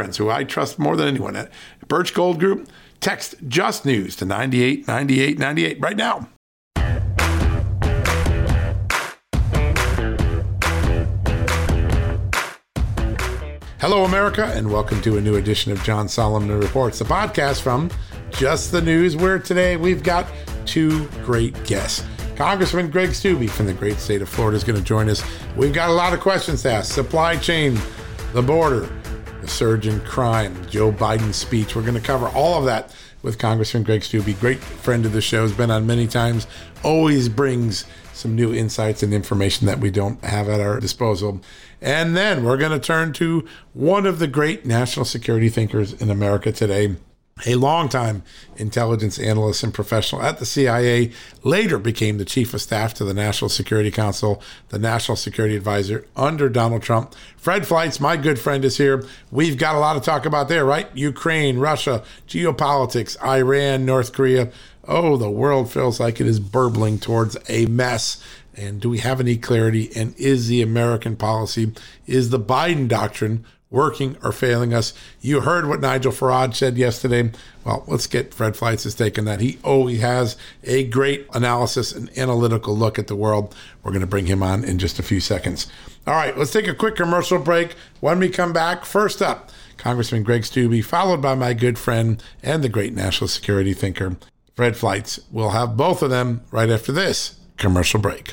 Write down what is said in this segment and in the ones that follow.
friends who I trust more than anyone at Birch Gold Group. Text Just News to 989898 right now. Hello, America, and welcome to a new edition of John Solomon Reports, the podcast from Just the News, where today we've got two great guests. Congressman Greg Steube from the great state of Florida is going to join us. We've got a lot of questions to ask supply chain, the border, the surge in crime, Joe Biden's speech. We're going to cover all of that with Congressman Greg Steube, great friend of the show, has been on many times, always brings some new insights and information that we don't have at our disposal. And then we're going to turn to one of the great national security thinkers in America today, a longtime intelligence analyst and professional at the CIA, later became the chief of staff to the National Security Council, the national security advisor under Donald Trump. Fred Fleitz, my good friend, is here. We've got a lot to talk about there, right? Ukraine, Russia, geopolitics, Iran, North Korea. Oh, the world feels like it is burbling towards a mess. And do we have any clarity? And is the American policy, is the Biden doctrine working or failing us. You heard what Nigel Farage said yesterday. Well, let's get Fred Fleitz's take on that. He he has a great analysis and analytical look at the world. We're going to bring him on in just a few seconds. All right, let's take a quick commercial break. When we come back, first up, Congressman Greg Steube, followed by my good friend and the great national security thinker, Fred Fleitz. We'll have both of them right after this commercial break.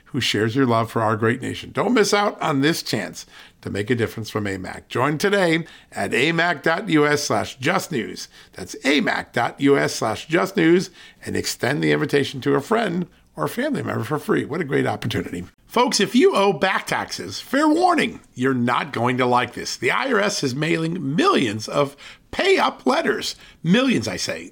who shares your love for our great nation. Don't miss out on this chance to make a difference from AMAC. Join today at amac.us slash justnews. That's amac.us slash justnews and extend the invitation to a friend or family member for free. What a great opportunity. Folks, if you owe back taxes, fair warning, you're not going to like this. The IRS is mailing millions of pay up letters. Millions, I say.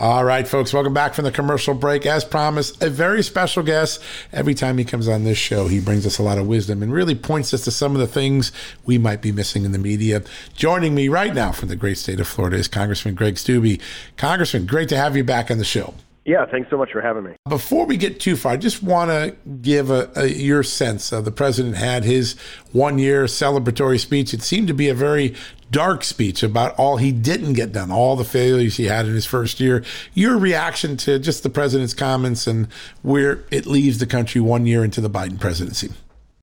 All right, folks, welcome back from the commercial break. As promised, a very special guest. Every time he comes on this show, he brings us a lot of wisdom and really points us to some of the things we might be missing in the media. Joining me right now from the great state of Florida is Congressman Greg Steube. Congressman, great to have you back on the show. Yeah, thanks so much for having me. Before we get too far, I just want to give a, a, your sense. Uh, the president had his one year celebratory speech. It seemed to be a very dark speech about all he didn't get done, all the failures he had in his first year. Your reaction to just the president's comments and where it leaves the country one year into the Biden presidency?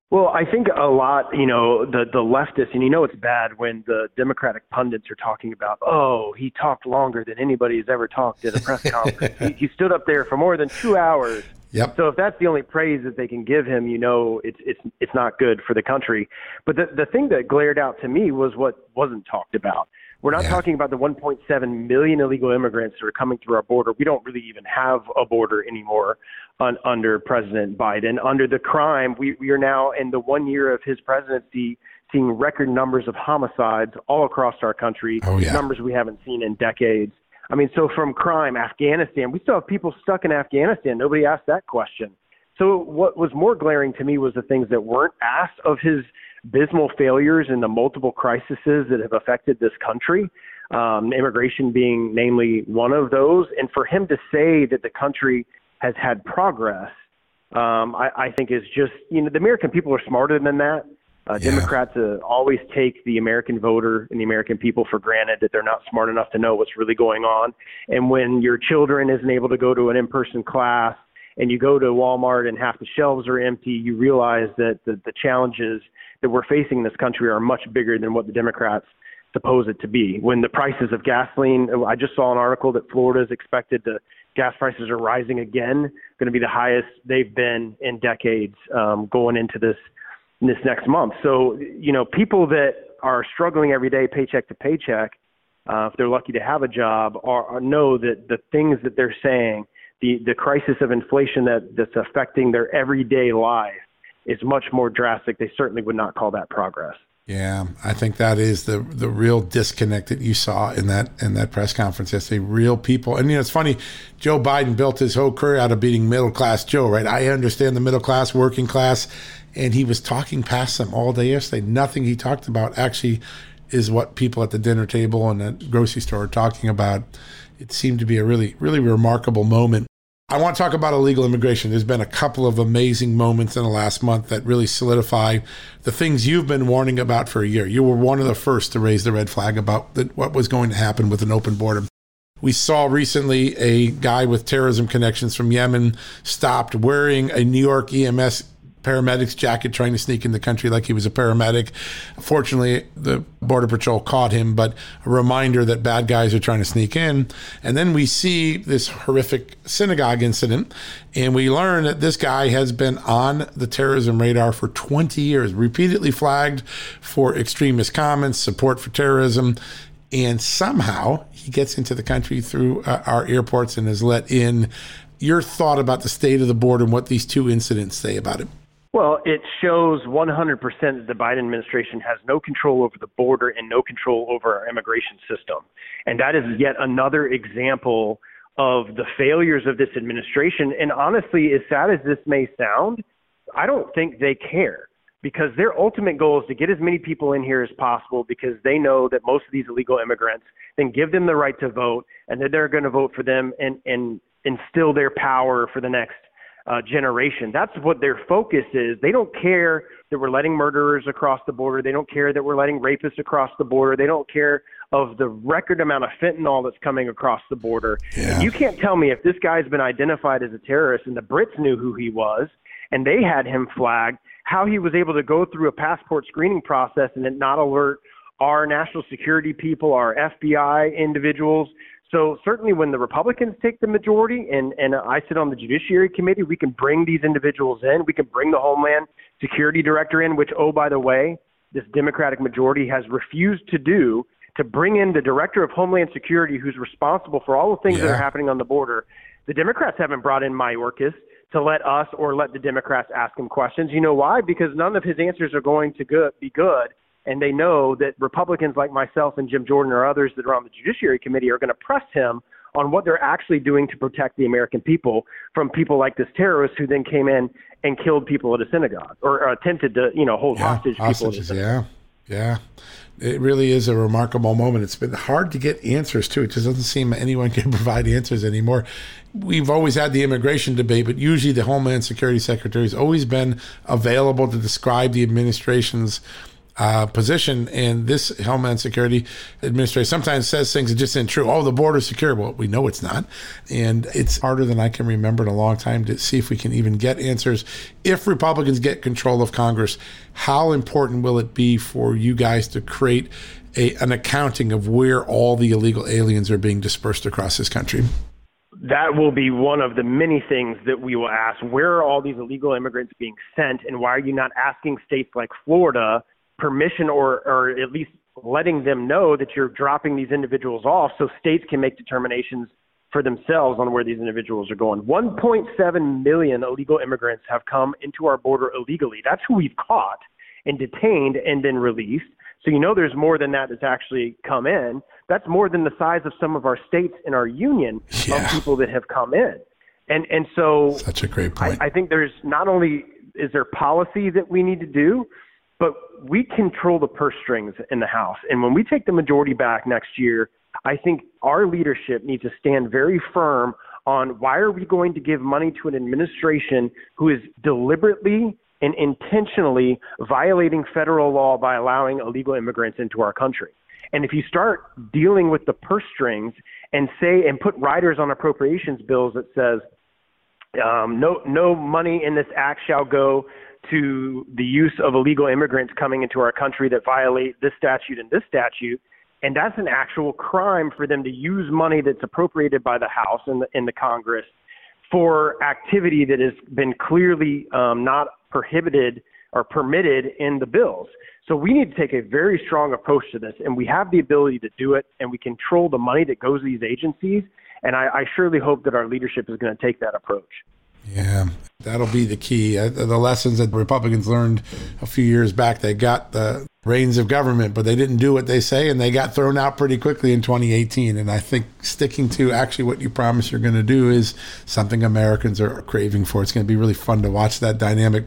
Well, I think a lot, you know, the the leftists, and you know it's bad when the Democratic pundits are talking about, oh, he talked longer than anybody has ever talked at a press conference. he, he stood up there for more than two hours. Yep. So if that's the only praise that they can give him, you know, it's it's it's not good for the country. But the the thing that glared out to me was what wasn't talked about. We're not yeah. talking about the 1.7 million illegal immigrants that are coming through our border. We don't really even have a border anymore on, under President Biden. Under the crime, we, we are now in the one year of his presidency seeing record numbers of homicides all across our country, oh, yeah. numbers we haven't seen in decades. I mean, so from crime, Afghanistan, we still have people stuck in Afghanistan. Nobody asked that question. So what was more glaring to me was the things that weren't asked of his abysmal failures and the multiple crises that have affected this country, um, immigration being namely one of those. And for him to say that the country has had progress, um, I, I think is just, you know, the American people are smarter than that. Uh, yeah. Democrats uh, always take the American voter and the American people for granted that they're not smart enough to know what's really going on. And when your children isn't able to go to an in-person class and you go to Walmart and half the shelves are empty, you realize that the, the challenges that we're facing in this country are much bigger than what the Democrats suppose it to be. When the prices of gasoline, I just saw an article that Florida is expected to gas prices are rising again, going to be the highest they've been in decades um, going into this this next month. So you know, people that are struggling every day, paycheck to paycheck, uh, if they're lucky to have a job, are, are know that the things that they're saying, the the crisis of inflation that that's affecting their everyday life is much more drastic. They certainly would not call that progress. Yeah, I think that is the the real disconnect that you saw in that in that press conference yesterday. Real people, and you know, it's funny. Joe Biden built his whole career out of beating middle class Joe, right? I understand the middle class, working class, and he was talking past them all day yesterday. Nothing he talked about actually is what people at the dinner table and the grocery store are talking about. It seemed to be a really, really remarkable moment I want to talk about illegal immigration. There's been a couple of amazing moments in the last month that really solidify the things you've been warning about for a year. You were one of the first to raise the red flag about the, what was going to happen with an open border. We saw recently a guy with terrorism connections from Yemen stopped wearing a New York EMS paramedic's jacket trying to sneak in the country like he was a paramedic. Fortunately, the Border Patrol caught him, but a reminder that bad guys are trying to sneak in. And then we see this horrific synagogue incident, and we learn that this guy has been on the terrorism radar for 20 years, repeatedly flagged for extremist comments, support for terrorism. And somehow he gets into the country through uh, our airports and is let in. Your thought about the state of the border and what these two incidents say about it? Well, it shows 100% that the Biden administration has no control over the border and no control over our immigration system. And that is yet another example of the failures of this administration. And honestly, as sad as this may sound, I don't think they care because their ultimate goal is to get as many people in here as possible because they know that most of these illegal immigrants then give them the right to vote and that they're going to vote for them and, and instill their power for the next uh, generation. That's what their focus is. They don't care that we're letting murderers across the border. They don't care that we're letting rapists across the border. They don't care of the record amount of fentanyl that's coming across the border. Yeah. You can't tell me if this guy's been identified as a terrorist and the Brits knew who he was and they had him flagged, how he was able to go through a passport screening process and it not alert our national security people, our FBI individuals, so certainly when the Republicans take the majority and, and I sit on the Judiciary Committee, we can bring these individuals in. We can bring the Homeland Security Director in, which, oh, by the way, this Democratic majority has refused to do to bring in the Director of Homeland Security who's responsible for all the things yeah. that are happening on the border. The Democrats haven't brought in Mayorkas to let us or let the Democrats ask him questions. You know why? Because none of his answers are going to good, be good and they know that Republicans like myself and Jim Jordan or others that are on the Judiciary Committee are going to press him on what they're actually doing to protect the American people from people like this terrorist who then came in and killed people at a synagogue or, or attempted to, you know, hold yeah, hostage hostages, people. Yeah, yeah. It really is a remarkable moment. It's been hard to get answers to. It just doesn't seem anyone can provide answers anymore. We've always had the immigration debate, but usually the Homeland Security Secretary has always been available to describe the administration's uh, position. And this Homeland Security Administration sometimes says things that just isn't true. Oh, the border's secure. Well, we know it's not. And it's harder than I can remember in a long time to see if we can even get answers. If Republicans get control of Congress, how important will it be for you guys to create a, an accounting of where all the illegal aliens are being dispersed across this country? that will be one of the many things that we will ask. Where are all these illegal immigrants being sent, and why are you not asking states like Florida permission or, or at least letting them know that you're dropping these individuals off so states can make determinations for themselves on where these individuals are going. 1.7 million illegal immigrants have come into our border illegally. That's who we've caught and detained and then released. So you know there's more than that that's actually come in. That's more than the size of some of our states in our union yeah. of people that have come in. And and so such a great point. I, I think there's not only is there policy that we need to do, but we control the purse strings in the House. And when we take the majority back next year, I think our leadership needs to stand very firm on why are we going to give money to an administration who is deliberately and intentionally violating federal law by allowing illegal immigrants into our country. And if you start dealing with the purse strings and say and put riders on appropriations bills that says um, no no money in this act shall go to the use of illegal immigrants coming into our country that violate this statute and this statute. And that's an actual crime for them to use money that's appropriated by the House and the, and the Congress for activity that has been clearly um, not prohibited or permitted in the bills. So we need to take a very strong approach to this, and we have the ability to do it, and we control the money that goes to these agencies. And I, I surely hope that our leadership is going to take that approach. Yeah, that'll be the key. Uh, the lessons that the Republicans learned a few years back, they got the reins of government, but they didn't do what they say, and they got thrown out pretty quickly in 2018. And I think sticking to actually what you promise you're going to do is something Americans are craving for. It's going to be really fun to watch that dynamic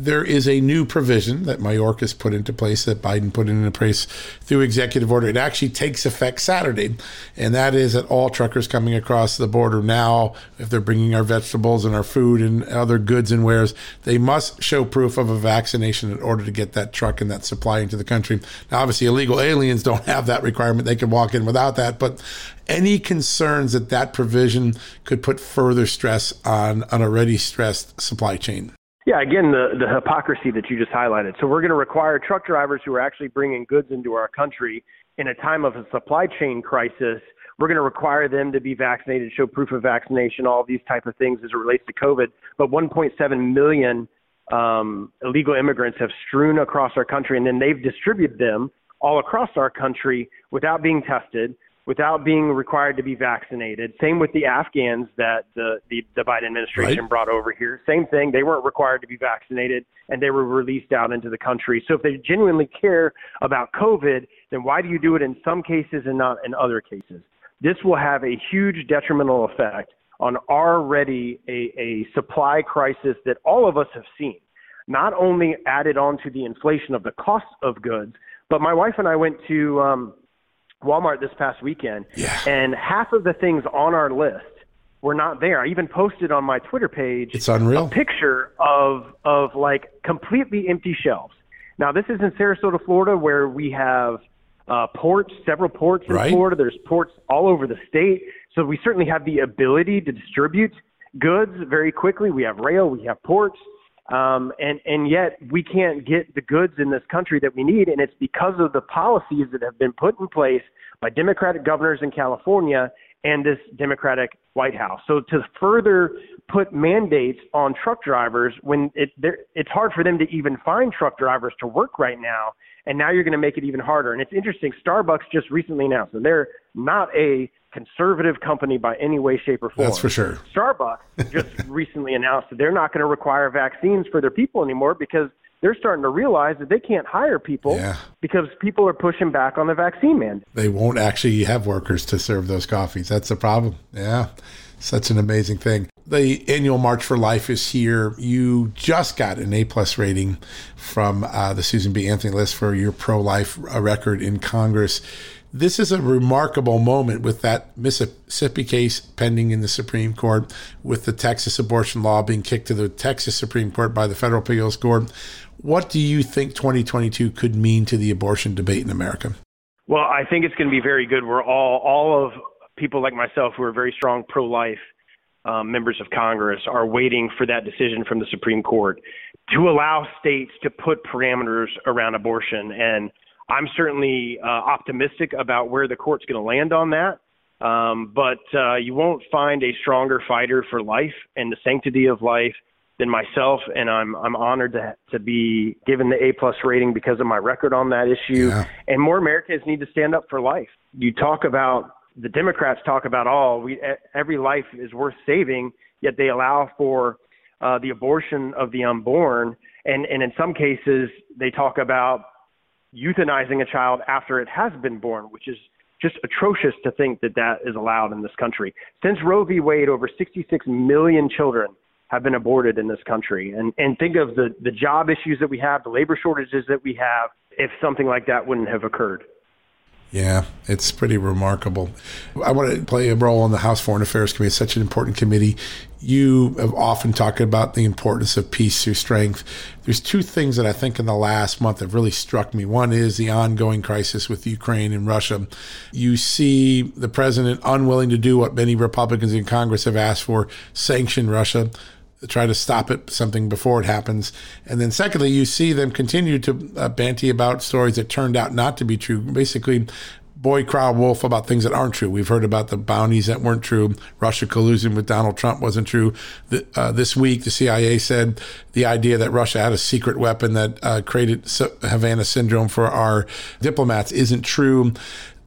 there is a new provision that Mayorkas put into place, that Biden put into place through executive order. It actually takes effect Saturday, and that is that all truckers coming across the border now, if they're bringing our vegetables and our food and other goods and wares, they must show proof of a vaccination in order to get that truck and that supply into the country. Now, obviously, illegal aliens don't have that requirement; they can walk in without that. But any concerns that that provision could put further stress on an already stressed supply chain? Yeah, again, the, the hypocrisy that you just highlighted. So we're going to require truck drivers who are actually bringing goods into our country in a time of a supply chain crisis. We're going to require them to be vaccinated, show proof of vaccination, all these type of things as it relates to COVID. But 1.7 million um, illegal immigrants have strewn across our country, and then they've distributed them all across our country without being tested, without being required to be vaccinated. Same with the Afghans that the, the, the Biden administration right. brought over here. Same thing. They weren't required to be vaccinated and they were released out into the country. So if they genuinely care about COVID, then why do you do it in some cases and not in other cases? This will have a huge detrimental effect on already a, a supply crisis that all of us have seen. Not only added on to the inflation of the cost of goods, but my wife and I went to um, Walmart this past weekend, yeah. and half of the things on our list were not there. I even posted on my Twitter page it's unreal. a picture of of like completely empty shelves. Now this is in Sarasota, Florida, where we have uh, ports, several ports in right. Florida. There's ports all over the state, so we certainly have the ability to distribute goods very quickly. We have rail, we have ports. Um, and and yet we can't get the goods in this country that we need, and it's because of the policies that have been put in place by Democratic governors in California and this Democratic White House. So to further put mandates on truck drivers when it it's hard for them to even find truck drivers to work right now, and now you're going to make it even harder. And it's interesting. Starbucks just recently announced, and they're not a conservative company by any way, shape, or form. That's for sure. Starbucks just recently announced that they're not going to require vaccines for their people anymore because they're starting to realize that they can't hire people yeah. because people are pushing back on the vaccine mandate. They won't actually have workers to serve those coffees. That's the problem. Yeah. Such an amazing thing. The annual March for Life is here. You just got an A plus rating from uh, the Susan B. Anthony list for your pro life uh, record in Congress. This is a remarkable moment with that Mississippi case pending in the Supreme Court, with the Texas abortion law being kicked to the Texas Supreme Court by the Federal Appeals Court. What do you think 2022 could mean to the abortion debate in America? Well, I think it's going to be very good. We're all all of people like myself who are very strong pro-life um, members of Congress are waiting for that decision from the Supreme Court to allow states to put parameters around abortion. And I'm certainly uh, optimistic about where the court's going to land on that. Um, but uh, you won't find a stronger fighter for life and the sanctity of life than myself, and I'm I'm honored to to be given the A plus rating because of my record on that issue. Yeah. And more Americans need to stand up for life. You talk about the Democrats talk about all we every life is worth saving, yet they allow for uh, the abortion of the unborn, and and in some cases they talk about euthanizing a child after it has been born, which is just atrocious to think that that is allowed in this country. Since Roe v. Wade, over 66 million children have been aborted in this country, and and think of the the job issues that we have, the labor shortages that we have, if something like that wouldn't have occurred. Yeah, it's pretty remarkable. I want to play a role on the House Foreign Affairs Committee. It's such an important committee. You have often talked about the importance of peace through strength. There's two things that I think in the last month have really struck me. One is the ongoing crisis with Ukraine and Russia. You see the president unwilling to do what many Republicans in Congress have asked for sanction Russia try to stop it something before it happens. And then secondly you see them continue to uh, banty about stories that turned out not to be true. Basically boy cry wolf about things that aren't true. We've heard about the bounties that weren't true. Russia collusion with donald trump wasn't true. The, uh, this week the cia said the idea that russia had a secret weapon that uh, created havana syndrome for our diplomats isn't true.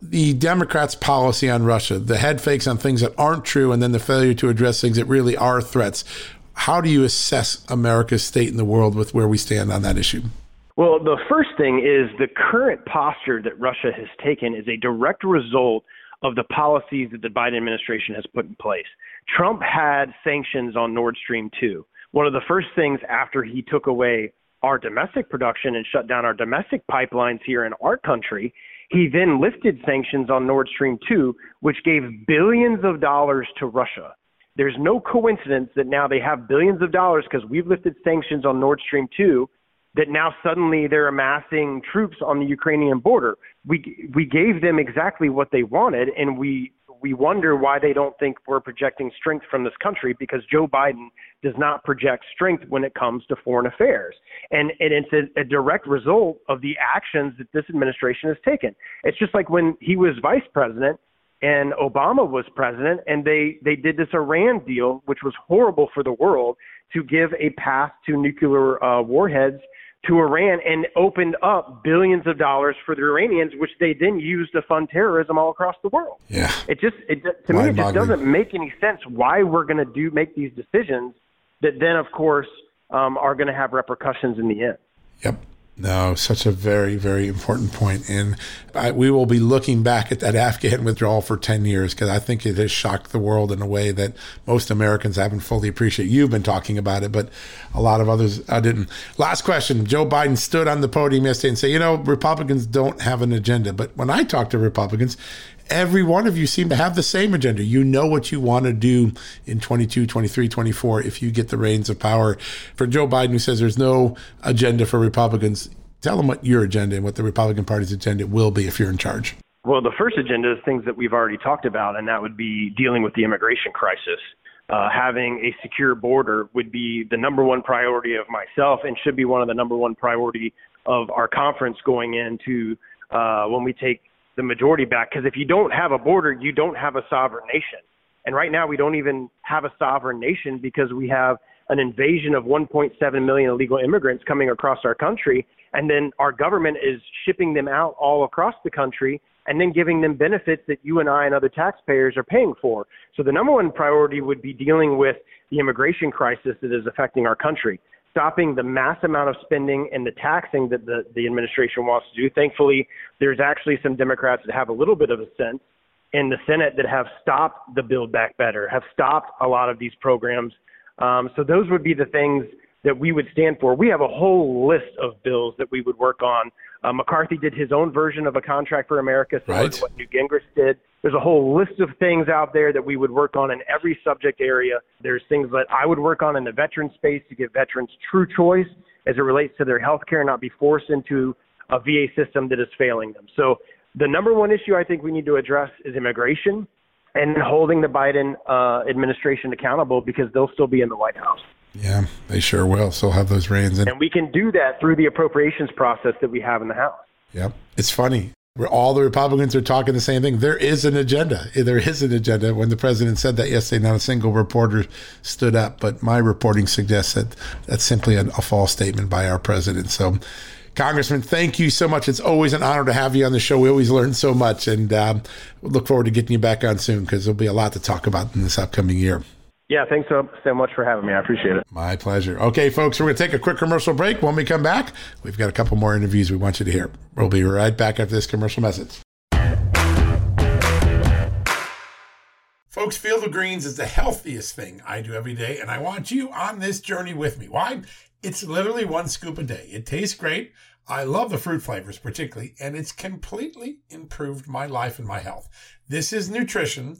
The Democrats' policy on Russia, the head fakes on things that aren't true, and then the failure to address things that really are threats how do you assess America's state in the world with where we stand on that issue? Well, the first thing is the current posture that Russia has taken is a direct result of the policies that the Biden administration has put in place. Trump had sanctions on Nord Stream 2. One of the first things after he took away our domestic production and shut down our domestic pipelines here in our country, he then lifted sanctions on Nord Stream 2, which gave billions of dollars to Russia. There's no coincidence that now they have billions of dollars because we've lifted sanctions on Nord Stream 2 that now suddenly they're amassing troops on the Ukrainian border. We we gave them exactly what they wanted and we we wonder why they don't think we're projecting strength from this country because Joe Biden does not project strength when it comes to foreign affairs. And, and it's a, a direct result of the actions that this administration has taken. It's just like when he was vice president, and Obama was president, and they they did this Iran deal, which was horrible for the world, to give a path to nuclear uh, warheads to Iran, and opened up billions of dollars for the Iranians, which they then used to fund terrorism all across the world. Yeah, it just it to me it just doesn't make any sense why we're going to do make these decisions that then of course um, are going to have repercussions in the end. Yep. No, such a very, very important point. And I, we will be looking back at that Afghan withdrawal for 10 years because I think it has shocked the world in a way that most Americans haven't fully appreciated. You've been talking about it, but a lot of others I didn't. Last question Joe Biden stood on the podium yesterday and said, you know, Republicans don't have an agenda. But when I talk to Republicans, every one of you seem to have the same agenda. You know what you want to do in 22, 23, 24 if you get the reins of power. For Joe Biden, who says there's no agenda for Republicans, tell them what your agenda and what the Republican Party's agenda will be if you're in charge. Well, the first agenda is things that we've already talked about, and that would be dealing with the immigration crisis. Uh, having a secure border would be the number one priority of myself and should be one of the number one priority of our conference going into uh, when we take the majority back because if you don't have a border, you don't have a sovereign nation. And right now, we don't even have a sovereign nation because we have an invasion of 1.7 million illegal immigrants coming across our country. And then our government is shipping them out all across the country and then giving them benefits that you and I and other taxpayers are paying for. So the number one priority would be dealing with the immigration crisis that is affecting our country. Stopping the mass amount of spending and the taxing that the, the administration wants to do. Thankfully, there's actually some Democrats that have a little bit of a sense in the Senate that have stopped the Build Back Better, have stopped a lot of these programs. Um, so those would be the things that we would stand for. We have a whole list of bills that we would work on. Uh, McCarthy did his own version of a contract for America, similar right. to what Newt Gingrich did. There's a whole list of things out there that we would work on in every subject area. There's things that I would work on in the veteran space to give veterans true choice as it relates to their health care, and not be forced into a VA system that is failing them. So the number one issue I think we need to address is immigration and holding the Biden uh, administration accountable because they'll still be in the White House. Yeah, they sure will. Still have those reins. In. And we can do that through the appropriations process that we have in the House. Yep. It's funny. Where all the Republicans are talking the same thing. There is an agenda. There is an agenda. When the president said that yesterday, not a single reporter stood up. But my reporting suggests that that's simply a, a false statement by our president. So, Congressman, thank you so much. It's always an honor to have you on the show. We always learn so much, and um, look forward to getting you back on soon because there'll be a lot to talk about in this upcoming year. Yeah, thanks so, so much for having me. I appreciate it. My pleasure. Okay, folks, we're going to take a quick commercial break. When we come back, we've got a couple more interviews we want you to hear. We'll be right back after this commercial message. Folks, Field of Greens is the healthiest thing I do every day, and I want you on this journey with me. Why? It's literally one scoop a day. It tastes great. I love the fruit flavors particularly, and it's completely improved my life and my health. This is nutrition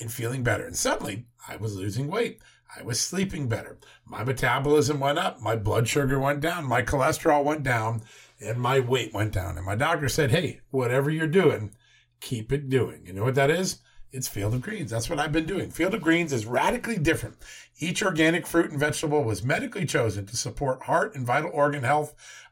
and feeling better. And suddenly I was losing weight. I was sleeping better. My metabolism went up. My blood sugar went down. My cholesterol went down and my weight went down. And my doctor said, Hey, whatever you're doing, keep it doing. You know what that is? It's Field of Greens. That's what I've been doing. Field of Greens is radically different. Each organic fruit and vegetable was medically chosen to support heart and vital organ health.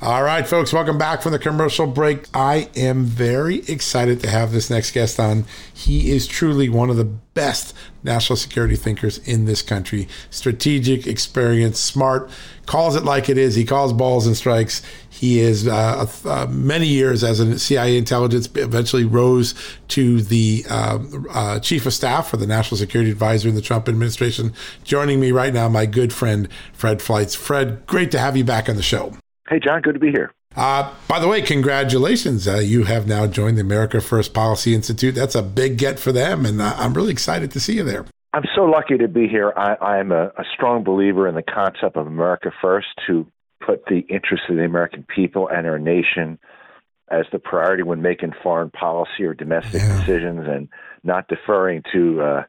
All right, folks, welcome back from the commercial break. I am very excited to have this next guest on. He is truly one of the best national security thinkers in this country. Strategic, experienced, smart, calls it like it is. He calls balls and strikes. He is uh, uh, many years as a CIA intelligence, eventually rose to the uh, uh, chief of staff for the national security advisor in the Trump administration. Joining me right now, my good friend Fred Fleitz. Fred, great to have you back on the show. Hey, John, good to be here. Uh, by the way, congratulations. Uh, you have now joined the America First Policy Institute. That's a big get for them, and uh, I'm really excited to see you there. I'm so lucky to be here. I, am a, a, strong believer in the concept of America First, to put the interests of the American people and our nation as the priority when making foreign policy or domestic yeah. decisions and not deferring to uh,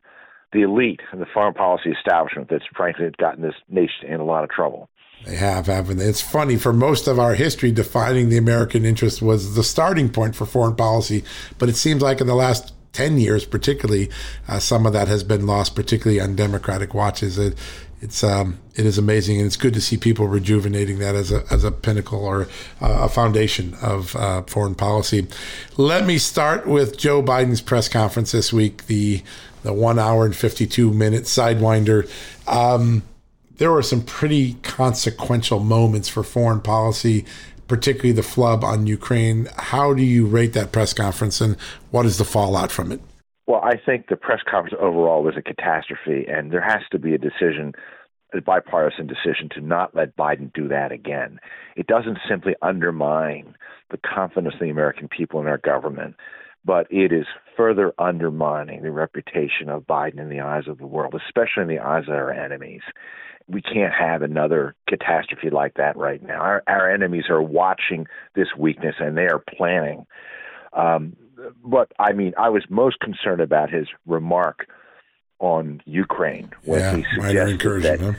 the elite and the foreign policy establishment that's frankly gotten this nation in a lot of trouble. They have, haven't they? It's funny. For most of our history, defining the American interest was the starting point for foreign policy. But it seems like in the last 10 years, particularly, uh, some of that has been lost, particularly on Democratic watches. It, it's um, it is amazing, and it's good to see people rejuvenating that as a as a pinnacle or uh, a foundation of uh, foreign policy. Let me start with Joe Biden's press conference this week, the the one hour and fifty two minute sidewinder. Um, there were some pretty consequential moments for foreign policy, particularly the flub on Ukraine. How do you rate that press conference, and what is the fallout from it? Well, I think the press conference overall was a catastrophe, and there has to be a decision, a bipartisan decision, to not let Biden do that again. It doesn't simply undermine the confidence of the American people in our government, but it is further undermining the reputation of Biden in the eyes of the world, especially in the eyes of our enemies. We can't have another catastrophe like that right now. Our, our enemies are watching this weakness and they are planning. Um, but I mean, I was most concerned about his remark on Ukraine when yeah, he suggested that huh?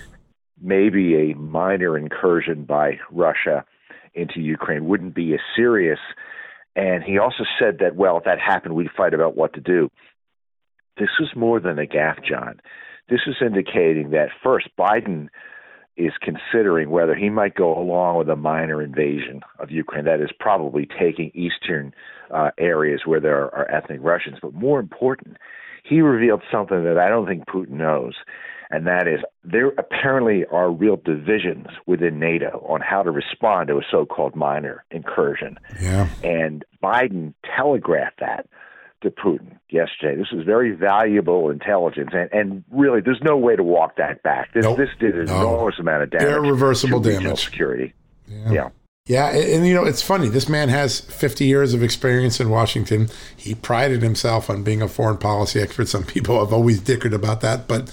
maybe a minor incursion by Russia into Ukraine wouldn't be as serious. And he also said that, well, if that happened, we'd fight about what to do. This was more than a gaffe, John. This is indicating that first, Biden is considering whether he might go along with a minor invasion of Ukraine. That is probably taking eastern uh, areas where there are, are ethnic Russians. But more important, he revealed something that I don't think Putin knows, and that is there apparently are real divisions within NATO on how to respond to a so-called minor incursion. Yeah. And Biden telegraphed that to Putin yesterday. This was very valuable intelligence, and, and really, there's no way to walk that back. This, nope. this did an no. enormous amount of damage. Irreversible damage. Security. Yeah. yeah. Yeah, and, and, you know it's funny. This man has 50 years of experience in Washington. He prided himself on being a foreign policy expert. Some people have always dickered about that, but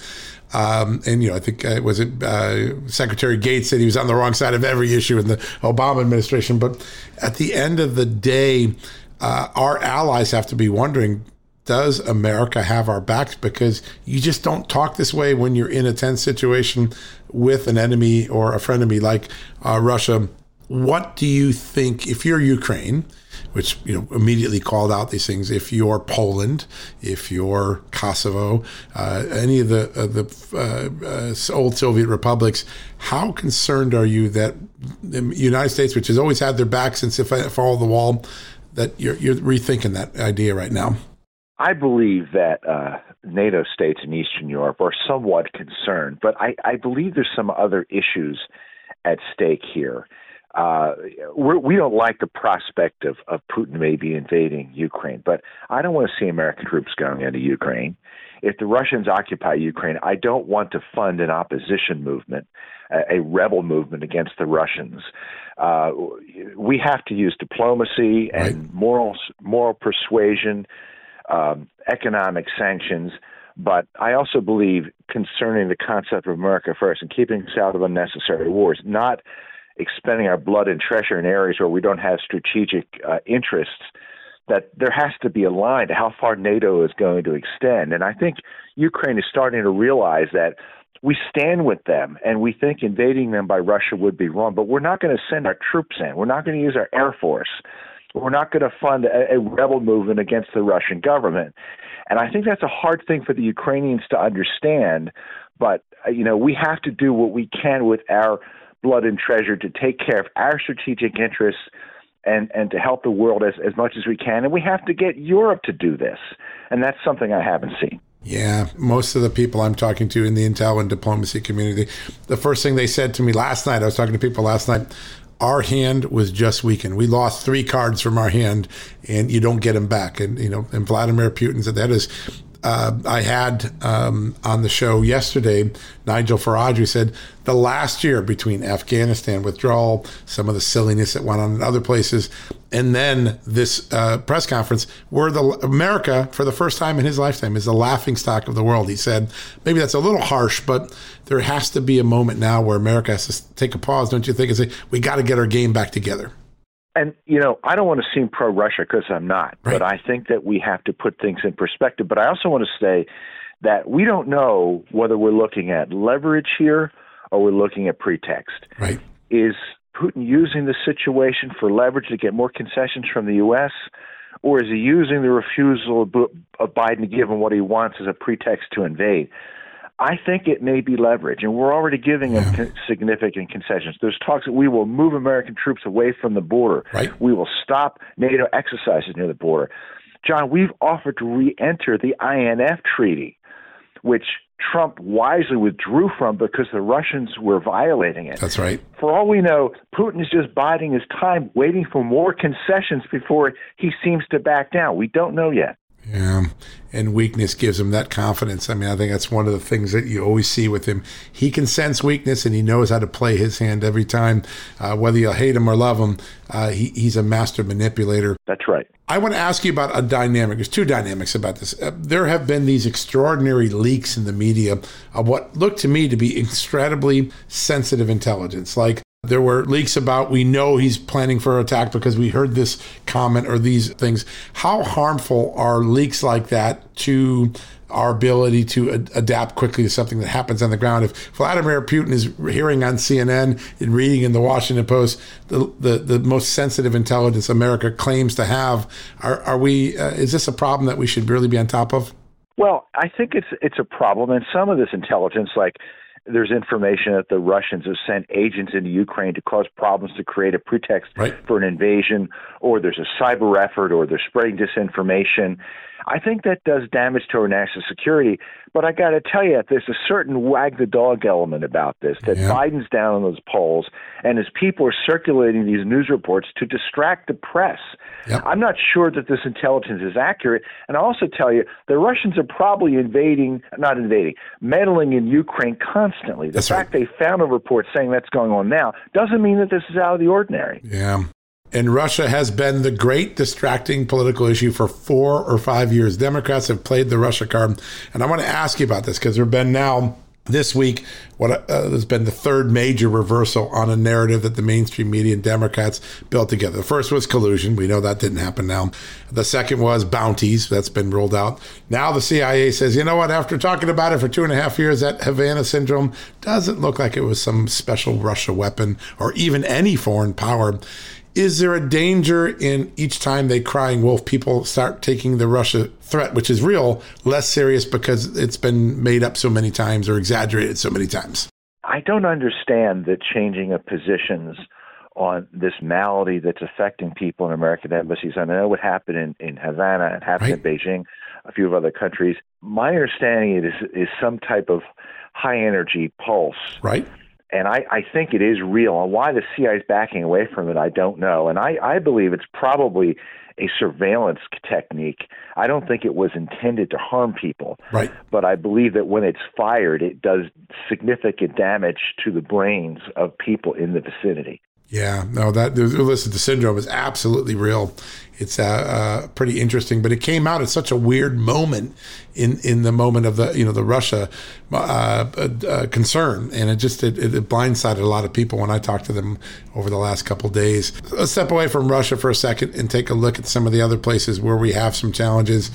um, and you know I think uh, was it uh, Secretary Gates said he was on the wrong side of every issue in the Obama administration. But at the end of the day, uh, our allies have to be wondering does America have our backs? Because you just don't talk this way when you're in a tense situation with an enemy or a frenemy like uh, Russia. What do you think if you're Ukraine, which you know immediately called out these things? If you're Poland, if you're Kosovo, uh, any of the uh, the uh, old Soviet republics, how concerned are you that the United States, which has always had their back since fall of the wall, that you're, you're rethinking that idea right now? I believe that uh, NATO states in Eastern Europe are somewhat concerned, but I, I believe there's some other issues at stake here. Uh, we're, we do not like the prospect of, of Putin maybe invading Ukraine, but I don't want to see American troops going into Ukraine. If the Russians occupy Ukraine, I don't want to fund an opposition movement, a, a rebel movement against the Russians. Uh, we have to use diplomacy and right. moral moral persuasion, um, economic sanctions. But I also believe concerning the concept of America first and keeping us out of unnecessary wars, not expending our blood and treasure in areas where we don't have strategic uh, interests that there has to be a line to how far NATO is going to extend. And I think Ukraine is starting to realize that we stand with them and we think invading them by Russia would be wrong, but we're not going to send our troops in. We're not going to use our air force. We're not going to fund a, a rebel movement against the Russian government. And I think that's a hard thing for the Ukrainians to understand, but uh, you know, we have to do what we can with our blood and treasure to take care of our strategic interests and and to help the world as as much as we can and we have to get Europe to do this. And that's something I haven't seen. Yeah, most of the people I'm talking to in the intel and diplomacy community, the first thing they said to me last night, I was talking to people last night, our hand was just weakened. We lost three cards from our hand, and you don't get them back. And you know, and Vladimir Putin said that is uh, I had um, on the show yesterday, Nigel Farage, who said the last year between Afghanistan withdrawal, some of the silliness that went on in other places, and then this uh, press conference, where the America, for the first time in his lifetime, is the laughing stock of the world. He said, maybe that's a little harsh, but there has to be a moment now where America has to take a pause, don't you think, and say, we got to get our game back together and you know, I don't want to seem pro Russia because I'm not, right. but I think that we have to put things in perspective. But I also want to say that we don't know whether we're looking at leverage here or we're looking at pretext. Right. Is Putin using the situation for leverage to get more concessions from the U.S., or is he using the refusal of Biden to give him what he wants as a pretext to invade? I think it may be leverage, and we're already giving them significant concessions. There's talks that we will move American troops away from the border. Right. We will stop NATO exercises near the border. John, we've offered to re-enter the INF treaty, which Trump wisely withdrew from because the Russians were violating it. That's right. For all we know, Putin is just biding his time, waiting for more concessions before he seems to back down. We don't know yet. Yeah, and weakness gives him that confidence. I mean, I think that's one of the things that you always see with him. He can sense weakness, and he knows how to play his hand every time. Uh, whether you hate him or love him, uh, he, he's a master manipulator. That's right. I want to ask you about a dynamic. There's two dynamics about this. Uh, there have been these extraordinary leaks in the media of what looked to me to be incredibly sensitive intelligence, like there were leaks about we know he's planning for attack because we heard this comment or these things. How harmful are leaks like that to our ability to ad- adapt quickly to something that happens on the ground? If Vladimir Putin is hearing on CNN and reading in the Washington Post the the, the most sensitive intelligence America claims to have, are, are we? Uh, is this a problem that we should really be on top of? Well, I think it's it's a problem, and some of this intelligence, like there's information that the Russians have sent agents into Ukraine to cause problems to create a pretext right. for an invasion, or there's a cyber effort, or they're spreading disinformation. I think that does damage to our national security. But I got to tell you, there's a certain wag the dog element about this that yeah. Biden's down on those polls, and his people are circulating these news reports to distract the press. Yep. I'm not sure that this intelligence is accurate. And I also tell you, the Russians are probably invading, not invading, meddling in Ukraine constantly. The that's fact right. they found a report saying that's going on now doesn't mean that this is out of the ordinary. Yeah. And Russia has been the great distracting political issue for four or five years. Democrats have played the Russia card. And I want to ask you about this because there have been now this week what uh, has been the third major reversal on a narrative that the mainstream media and Democrats built together. The first was collusion. We know that didn't happen now. The second was bounties. That's been rolled out. Now the CIA says, you know what? After talking about it for two and a half years, that Havana syndrome doesn't look like it was some special Russia weapon or even any foreign power. Is there a danger in each time they crying wolf, people start taking the Russia threat, which is real, less serious because it's been made up so many times or exaggerated so many times? I don't understand the changing of positions on this malady that's affecting people in American embassies. I know what happened in, in Havana and happened right. in Beijing, a few of other countries. My understanding is is some type of high energy pulse. Right and I, I think it is real. And why the CIA is backing away from it, I don't know. And I, I believe it's probably a surveillance technique. I don't think it was intended to harm people. Right. But I believe that when it's fired, it does significant damage to the brains of people in the vicinity. Yeah, no, that listen, the syndrome is absolutely real. It's uh, uh, pretty interesting, but it came out at such a weird moment in in the moment of the you know the Russia uh, uh, uh concern, and it just it, it, blindsided a lot of people when I talked to them over the last couple days. Let's step away from Russia for a second and take a look at some of the other places where we have some challenges.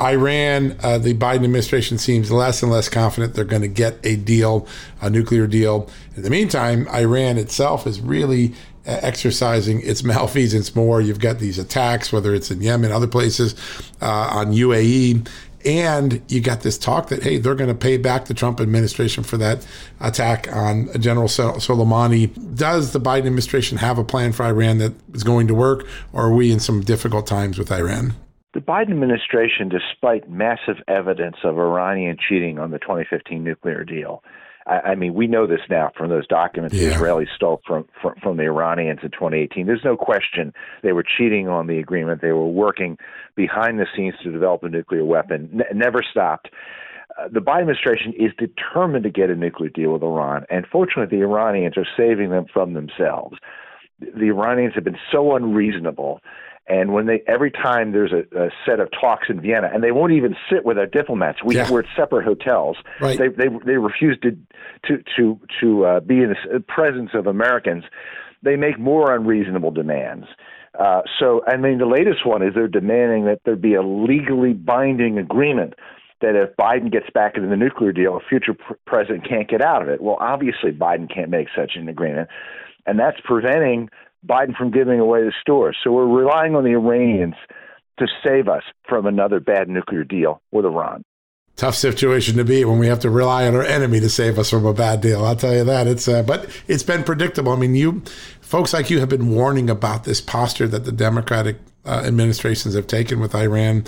Iran, uh, the Biden administration seems less and less confident they're going to get a deal, a nuclear deal. In the meantime, Iran itself is really uh, exercising its malfeasance more. You've got these attacks, whether it's in Yemen, other places, uh, on UAE. And you got this talk that, hey, they're going to pay back the Trump administration for that attack on General Soleimani. Does the Biden administration have a plan for Iran that is going to work, or are we in some difficult times with Iran? The Biden administration, despite massive evidence of Iranian cheating on the 2015 nuclear deal, I, I mean, we know this now from those documents yeah. the Israelis stole from, from from the Iranians in 2018. There's no question they were cheating on the agreement. They were working behind the scenes to develop a nuclear weapon. N- never stopped. Uh, the Biden administration is determined to get a nuclear deal with Iran, and fortunately, the Iranians are saving them from themselves. The Iranians have been so unreasonable and when they every time there's a, a, set of talks in Vienna, and they won't even sit with our diplomats. We, yeah. We're at separate hotels. Right. They they they refuse to to to to uh, be in the presence of Americans. They make more unreasonable demands. Uh, so, I mean, the latest one is they're demanding that there be a legally binding agreement that if Biden gets back into the nuclear deal, a future pr- president can't get out of it. Well, obviously, Biden can't make such an agreement, and that's preventing Biden from giving away the stores. So we're relying on the Iranians to save us from another bad nuclear deal with Iran. Tough situation to be when we have to rely on our enemy to save us from a bad deal. I'll tell you that. It's uh, but it's been predictable. I mean, you folks like you have been warning about this posture that the Democratic uh, administrations have taken with Iran.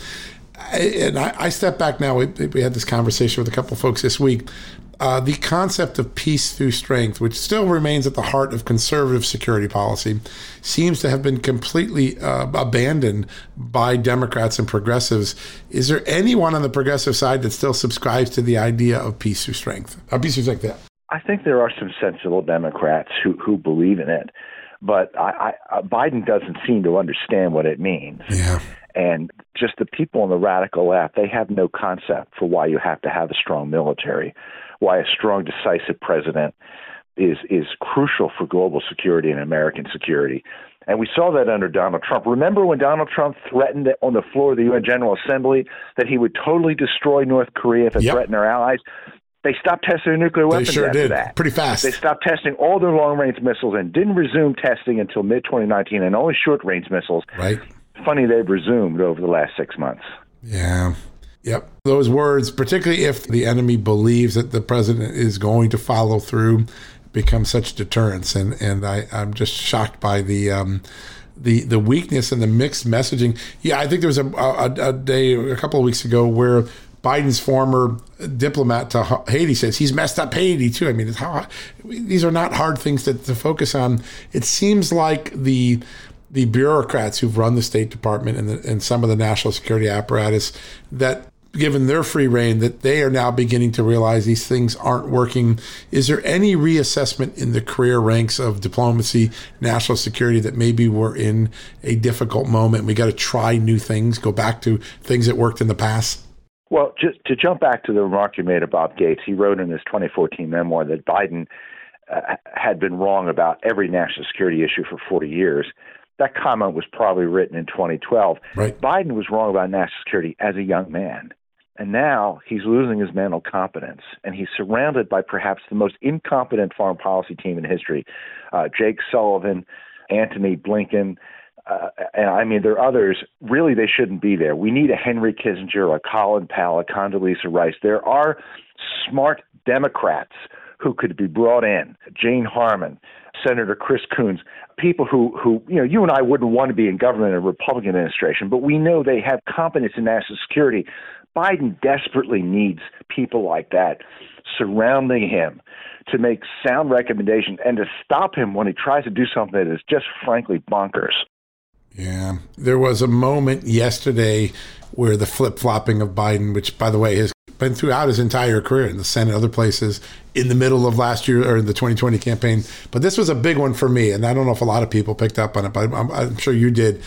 I, and I, I, step back now. We, we, had this conversation with a couple folks this week uh, the concept of peace through strength, which still remains at the heart of conservative security policy, seems to have been completely uh, abandoned by Democrats and progressives. Is there anyone on the progressive side that still subscribes to the idea of peace through strength? Or peace through strength, yeah. I think there are some sensible Democrats who, who believe in it, but I, I, Biden doesn't seem to understand what it means. Yeah. And just the people on the radical left, they have no concept for why you have to have a strong military why a strong, decisive president is is crucial for global security and American security. And we saw that under Donald Trump. Remember when Donald Trump threatened on the floor of the UN General Assembly that he would totally destroy North Korea if it yep. threatened our allies? They stopped testing their nuclear weapons they sure after did. that. Pretty fast. They stopped testing all their long range missiles and didn't resume testing until mid 2019 and only short range missiles. Right. Funny they've resumed over the last six months. Yeah. Yep. Those words, particularly if the enemy believes that the president is going to follow through, become such deterrence. And and I, I'm just shocked by the um, the the weakness and the mixed messaging. Yeah, I think there was a, a, a day a couple of weeks ago where Biden's former diplomat to Haiti says he's messed up Haiti too. I mean, how, these are not hard things to, to focus on. It seems like the the bureaucrats who've run the State Department and, the, and some of the national security apparatus that given their free reign that they are now beginning to realize these things aren't working. Is there any reassessment in the career ranks of diplomacy, national security that maybe we're in a difficult moment? We got to try new things, go back to things that worked in the past? Well, just to jump back to the remark you made about Gates, he wrote in his 2014 memoir that Biden uh, had been wrong about every national security issue for 40 years. That comment was probably written in 2012. Right. Biden was wrong about national security as a young man. And now he's losing his mental competence, and he's surrounded by perhaps the most incompetent foreign policy team in history. Uh, Jake Sullivan, Antony Blinken, uh, and I mean, there are others. Really, they shouldn't be there. We need a Henry Kissinger, a Colin Powell, a Condoleezza Rice. There are smart Democrats who could be brought in. Jane Harman, Senator Chris Coons, people who, who, you know, you and I wouldn't want to be in government in a Republican administration, but we know they have competence in national security. Biden desperately needs people like that surrounding him to make sound recommendations and to stop him when he tries to do something that is just frankly bonkers. Yeah. There was a moment yesterday where the flip flopping of Biden, which, by the way, has been throughout his entire career in the Senate, other places, in the middle of last year or in the 2020 campaign. But this was a big one for me. And I don't know if a lot of people picked up on it, but I'm, I'm sure you did.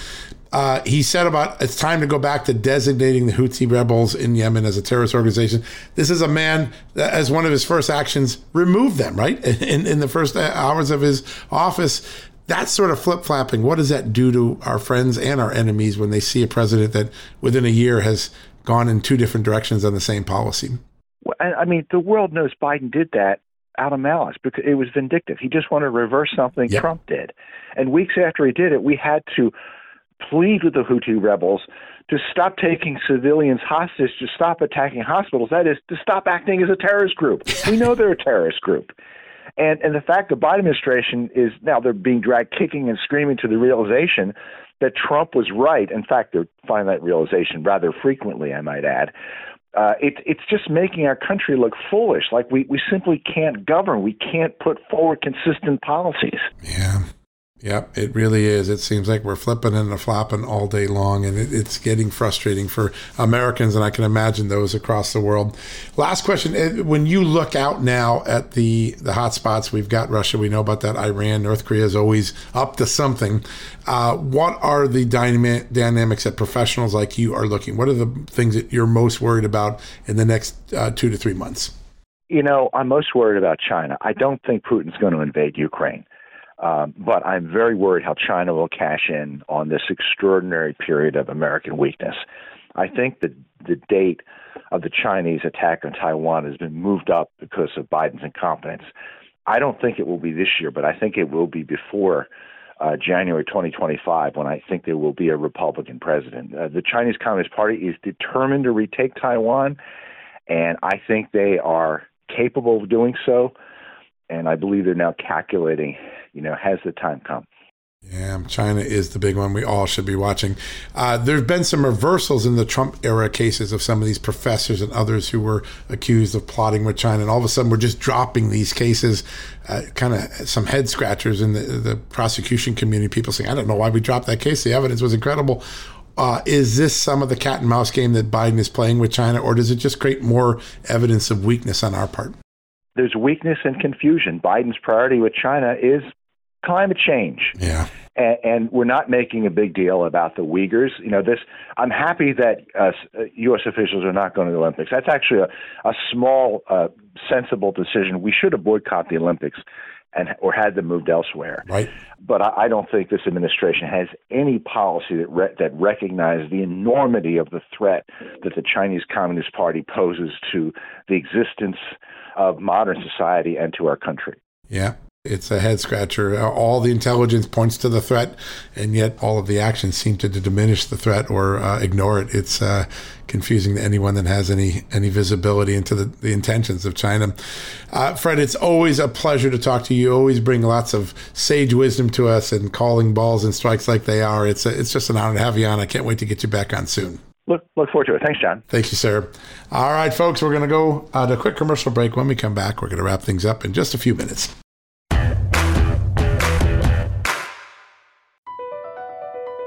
Uh, he said about it's time to go back to designating the Houthi rebels in Yemen as a terrorist organization. This is a man that, as one of his first actions, removed them, right? In, in the first hours of his office. That sort of flip flopping, what does that do to our friends and our enemies when they see a president that within a year has gone in two different directions on the same policy? Well, I mean, the world knows Biden did that out of malice because it was vindictive. He just wanted to reverse something yep. Trump did. And weeks after he did it, we had to plead with the Houthi rebels to stop taking civilians hostage, to stop attacking hospitals. That is, to stop acting as a terrorist group. We know they're a terrorist group. And, and the fact the Biden administration is now they're being dragged kicking and screaming to the realization that Trump was right. In fact, they find that realization rather frequently, I might add. uh, it, it's just making our country look foolish. Like we, we simply can't govern. We can't put forward consistent policies. Yeah. Yep, it really is. It seems like we're flipping and flopping all day long, and it, it's getting frustrating for Americans, and I can imagine those across the world. Last question: When you look out now at the the hot spots, we've got Russia, we know about that. Iran, North Korea is always up to something. Uh, what are the dyna- dynamics that professionals like you are looking? What are the things that you're most worried about in the next uh, two to three months? You know, I'm most worried about China. I don't think Putin's going to invade Ukraine. Um, but I'm very worried how China will cash in on this extraordinary period of American weakness. I think that the date of the Chinese attack on Taiwan has been moved up because of Biden's incompetence. I don't think it will be this year, but I think it will be before uh, January 2025 when I think there will be a Republican president. Uh, the Chinese Communist Party is determined to retake Taiwan, and I think they are capable of doing so. And I believe they're now calculating you know, has the time come? Yeah, China is the big one we all should be watching. Uh, there have been some reversals in the Trump era cases of some of these professors and others who were accused of plotting with China, and all of a sudden we're just dropping these cases. Uh, kind of some head scratchers in the, the prosecution community. People saying, "I don't know why we dropped that case. The evidence was incredible." Uh, is this some of the cat and mouse game that Biden is playing with China, or does it just create more evidence of weakness on our part? There's weakness and confusion. Biden's priority with China is climate change. Yeah. And, and, we're not making a big deal about the Uyghurs. You know, this. I'm happy that uh, U.S. officials are not going to the Olympics. That's actually a, a small, uh, sensible decision. We should have boycotted the Olympics, and or had them moved elsewhere. Right. But I, I don't think this administration has any policy that re- that recognizes the enormity of the threat that the Chinese Communist Party poses to the existence of modern society and to our country. Yeah, it's a head scratcher. All the intelligence points to the threat, and yet all of the actions seem to, to diminish the threat or uh, ignore it. It's uh, confusing to anyone that has any any visibility into the, the intentions of China. Uh, Fred, it's always a pleasure to talk to you. You always bring lots of sage wisdom to us and calling balls and strikes like they are. It's a, it's just an honor to have you on. I can't wait to get you back on soon. Look, look forward to it. Thanks, John. Thank you, sir. All right, folks, we're going to go uh, to a quick commercial break. When we come back, we're going to wrap things up in just a few minutes.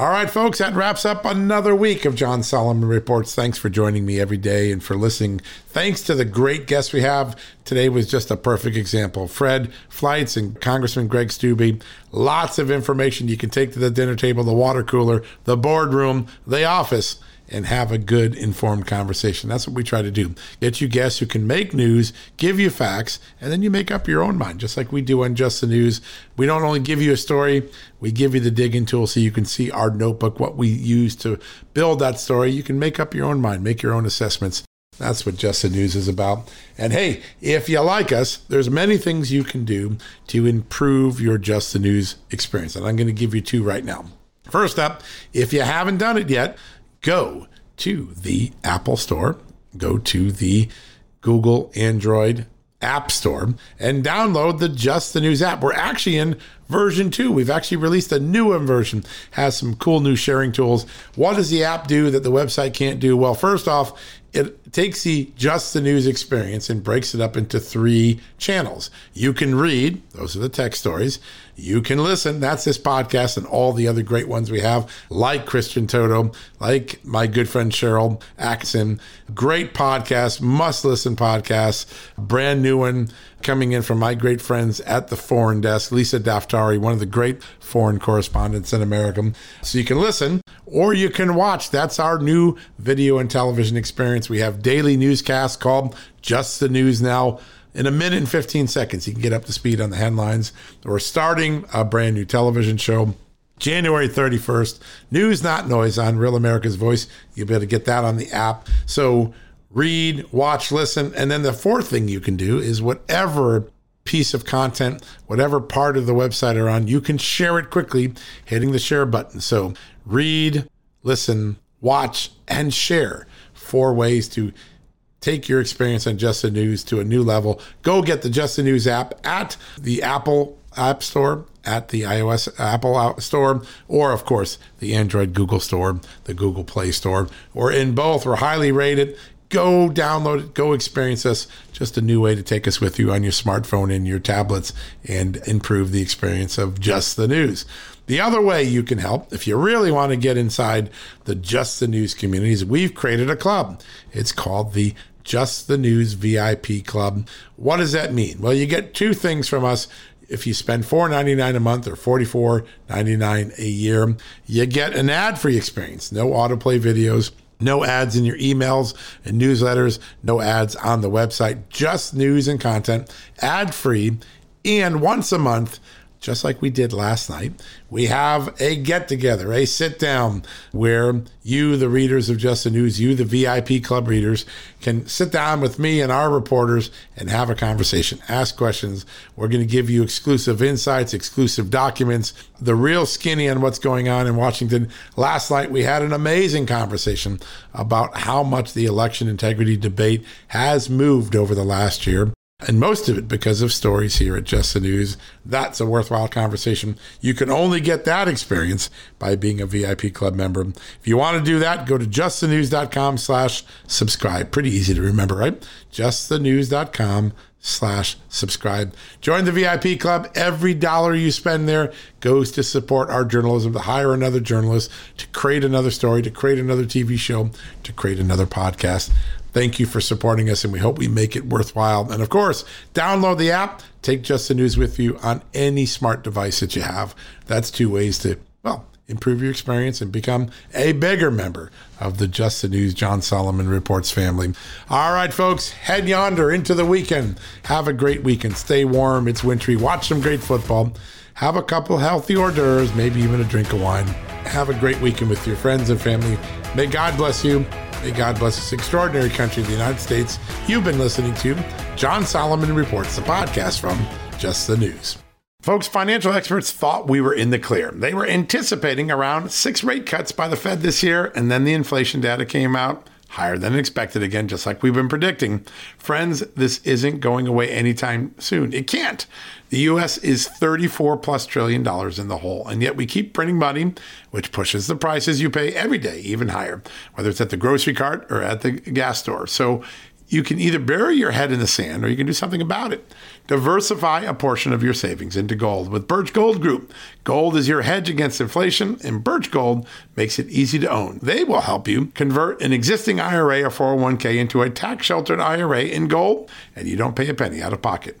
All right, folks, that wraps up another week of John Solomon Reports. Thanks for joining me every day and for listening. Thanks to the great guests we have. Today was just a perfect example. Fred Fleitz and Congressman Greg Steube. Lots of information you can take to the dinner table, the water cooler, the boardroom, the office and have a good informed conversation. That's what we try to do. Get you guests who can make news, give you facts, and then you make up your own mind, just like we do on Just the News. We don't only give you a story, we give you the digging tool so you can see our notebook, what we use to build that story. You can make up your own mind, make your own assessments. That's what Just the News is about. And hey, if you like us, there's many things you can do to improve your Just the News experience. And I'm going to give you two right now. First up, if you haven't done it yet, go to the Apple Store, go to the Google Android App Store, and download the Just the News app. We're actually in version two. We've actually released a newer version, has some cool new sharing tools. What does the app do that the website can't do? Well, first off, it takes the just the news experience and breaks it up into three channels. You can read, those are the text stories. You can listen, that's this podcast and all the other great ones we have, like Christian Toto, like my good friend Cheryl Axon. Great podcast, must listen podcast, brand new one coming in from my great friends at the Foreign Desk, Lisa Daftari, one of the great foreign correspondents in America. So you can listen or you can watch. That's our new video and television experience. We have daily newscasts called Just the News Now. In a minute and 15 seconds, you can get up to speed on the headlines. We're starting a brand new television show. January 31st, News Not Noise on Real America's Voice. You'll be able to get that on the app. So read, watch, listen. And then the fourth thing you can do is whatever piece of content, whatever part of the website are on, you can share it quickly hitting the share button. So read, listen, watch, and share. Four ways to take your experience on Just the News to a new level. Go get the Just the News app at the Apple App Store, at the iOS Apple Store, or of course the Android Google Store, the Google Play Store, or in both. We're highly rated go download it, go experience us. Just a new way to take us with you on your smartphone and your tablets and improve the experience of just the news. The other way you can help, if you really want to get inside the Just the News communities, we've created a club. It's called the Just the News VIP Club. What does that mean? Well, you get two things from us if you spend $4.99 a month or $44.99 a year, you get an ad-free experience. No autoplay videos, no ads in your emails and newsletters, no ads on the website, just news and content, ad free. And once a month, just like we did last night, we have a get together, a sit down where you, the readers of Just the News, you, the VIP club readers, can sit down with me and our reporters and have a conversation, ask questions. We're going to give you exclusive insights, exclusive documents, the real skinny on what's going on in Washington. Last night, we had an amazing conversation about how much the election integrity debate has moved over the last year and most of it because of stories here at Just the News. That's a worthwhile conversation. You can only get that experience by being a VIP club member. If you want to do that, go to justthenews.com slash subscribe. Pretty easy to remember, right? justthenews.com slash subscribe. Join the VIP club. Every dollar you spend there goes to support our journalism, to hire another journalist, to create another story, to create another TV show, to create another podcast. Thank you for supporting us, and we hope we make it worthwhile. And of course, download the app, take Just the News with you on any smart device that you have. That's two ways to, well, improve your experience and become a bigger member of the Just the News John Solomon Reports family. All right, folks, head yonder into the weekend. Have a great weekend. Stay warm. It's wintry. Watch some great football. Have a couple healthy hors d'oeuvres, maybe even a drink of wine. Have a great weekend with your friends and family. May God bless you. May God bless this extraordinary country, the United States. You've been listening to John Solomon Reports, the podcast from Just the News. Folks, financial experts thought we were in the clear. They were anticipating around six rate cuts by the Fed this year, and then the inflation data came out higher than expected again, just like we've been predicting. Friends, this isn't going away anytime soon. It can't. The US is 34 plus trillion dollars in the hole, and yet we keep printing money, which pushes the prices you pay every day even higher, whether it's at the grocery cart or at the gas store. So you can either bury your head in the sand or you can do something about it. Diversify a portion of your savings into gold with Birch Gold Group. Gold is your hedge against inflation, and Birch Gold makes it easy to own. They will help you convert an existing IRA or 401k into a tax sheltered IRA in gold, and you don't pay a penny out of pocket.